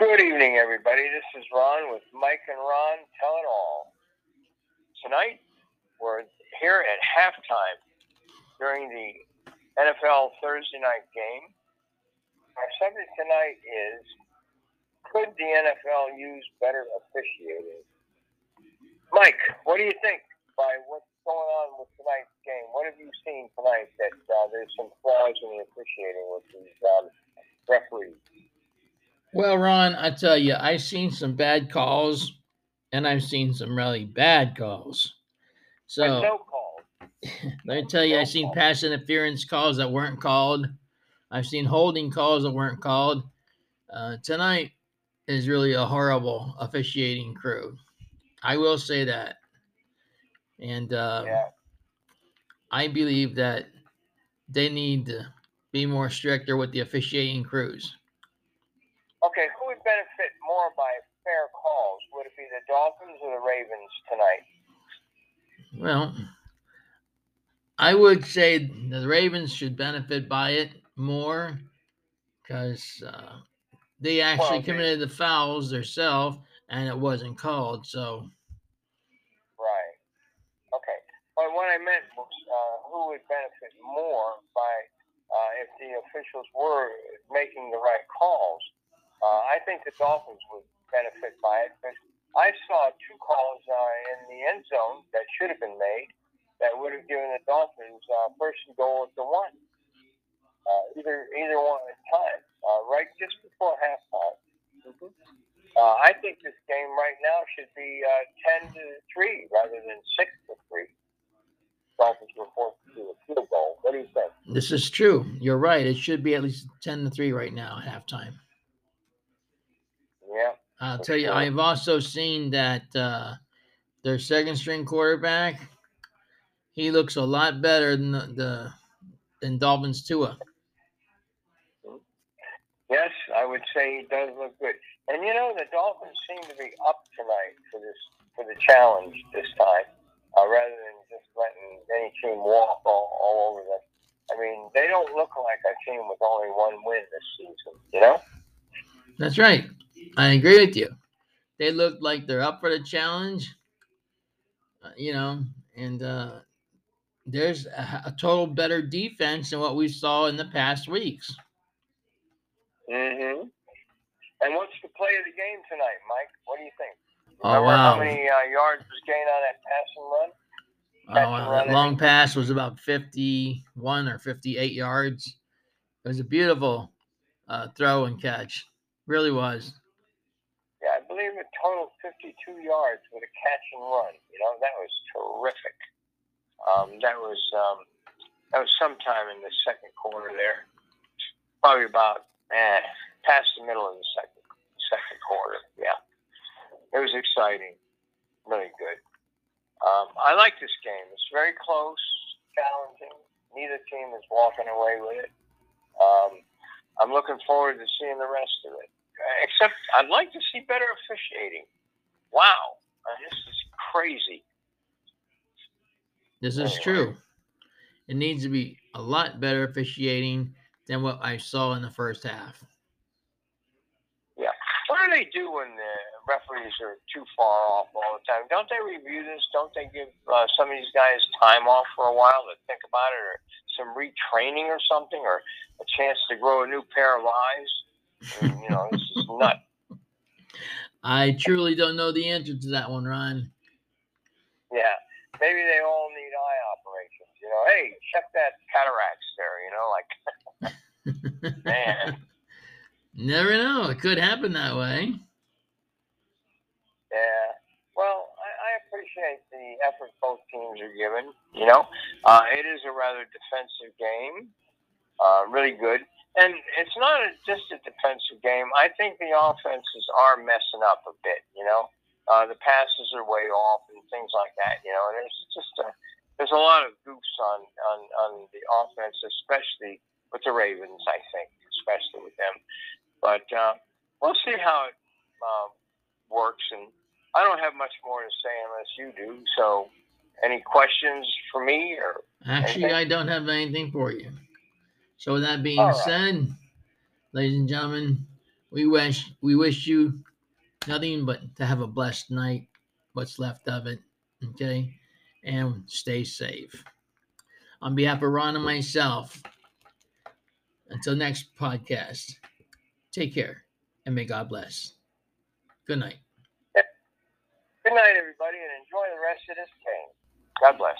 Good evening, everybody. This is Ron with Mike and Ron Tell It All. Tonight, we're here at halftime during the NFL Thursday night game. Our subject tonight is Could the NFL use better officiating? Mike, what do you think by what's going on with tonight's game? What have you seen tonight that uh, there's some flaws in the officiating with these um, referees? Well, Ron, I tell you, I've seen some bad calls and I've seen some really bad calls. So no calls. let me tell you, I've seen pass interference calls that weren't called. I've seen holding calls that weren't called. Uh, tonight is really a horrible officiating crew. I will say that. And uh, Yeah. I believe that they need to be more stricter with the officiating crews. Okay, who would benefit more by fair calls? Would it be the Dolphins or the Ravens tonight? Well, I would say the Ravens should benefit by it more because uh, they actually Well, committed the fouls themselves and it wasn't called. So, Right. Okay. But what I meant was uh, who would benefit more by uh, if the officials were making the right calls. Uh, I think the Dolphins would benefit by it. But I saw two calls uh, in the end zone that should have been made that would have given the Dolphins uh, first and goal at the one. Uh, either either one at a time, uh, right just before halftime. Uh, I think this game right now should be uh, 10 to 3 rather than 6 to 3. Dolphins were forced to do a field goal. What do you think? this is true. You're right. It should be at least 10 to 3 right now at halftime. Yeah. I'll tell you, sure. I've also seen that uh, their second string quarterback, he looks a lot better than the, the than Dolphins Tua. Yes, I would say he does look good. And you know, the Dolphins seem to be up tonight for this for the challenge this time, uh, rather than just letting any team walk all, all over them. I mean, they don't look like a team with only one win this season. You know? That's right. I agree with you. They look like they're up for the challenge, uh, you know, and uh, there's a, a total better defense than what we saw in the past weeks. Mm-hmm. And what's the play of the game tonight, Mike? What do you think? Oh, Remember wow. how many uh, yards was gained on that passing run? Oh, and run that long pass was about 51 or 58 yards. It was a beautiful uh, throw and catch. Really was. Believe it totaled 52 yards with a catch and run. You know, that was terrific. Um, that was um, that was sometime in the second quarter there, probably about eh, past the middle of the second second quarter. Yeah, it was exciting, really good. Um, I like this game. It's very close, challenging. Neither team is walking away with it. Um, I'm looking forward to seeing the rest of it. Except I'd like to see better officiating. Wow, uh, this is crazy. This is Anyway. true. It needs to be a lot better officiating than what I saw in the first half. Yeah. What do they do when the referees are too far off all the time? Don't they review this? Don't they give uh, some of these guys time off for a while to think about it, or some retraining or something, or a chance to grow a new pair of eyes? You know, this is nuts. I truly don't know the answer to that one, Ron. Yeah, maybe they all need eye operations. You know, hey, check that cataracts there. You know, like man. Never know. It could happen that way. Yeah. Well, I, I appreciate the effort both teams are giving. You know, uh, it is a rather defensive game. Uh, really good. And it's not a, just a defensive game. I think the offenses are messing up a bit. You know, uh, the passes are way off and things like that. You know, and there's just a there's a lot of goofs on on on the offense, especially with the Ravens. I think, especially with them. But uh, we'll see how it uh, works. And I don't have much more to say unless you do. So, any questions for me or? Actually, Anything? I don't have anything for you. So, with that being right. said, ladies and gentlemen, we wish we wish you nothing but to have a blessed night, what's left of it. Okay. And stay safe. On behalf of Ron and myself, until next podcast, take care and may God bless. Good night. Good night, everybody, and enjoy the rest of this game. God bless.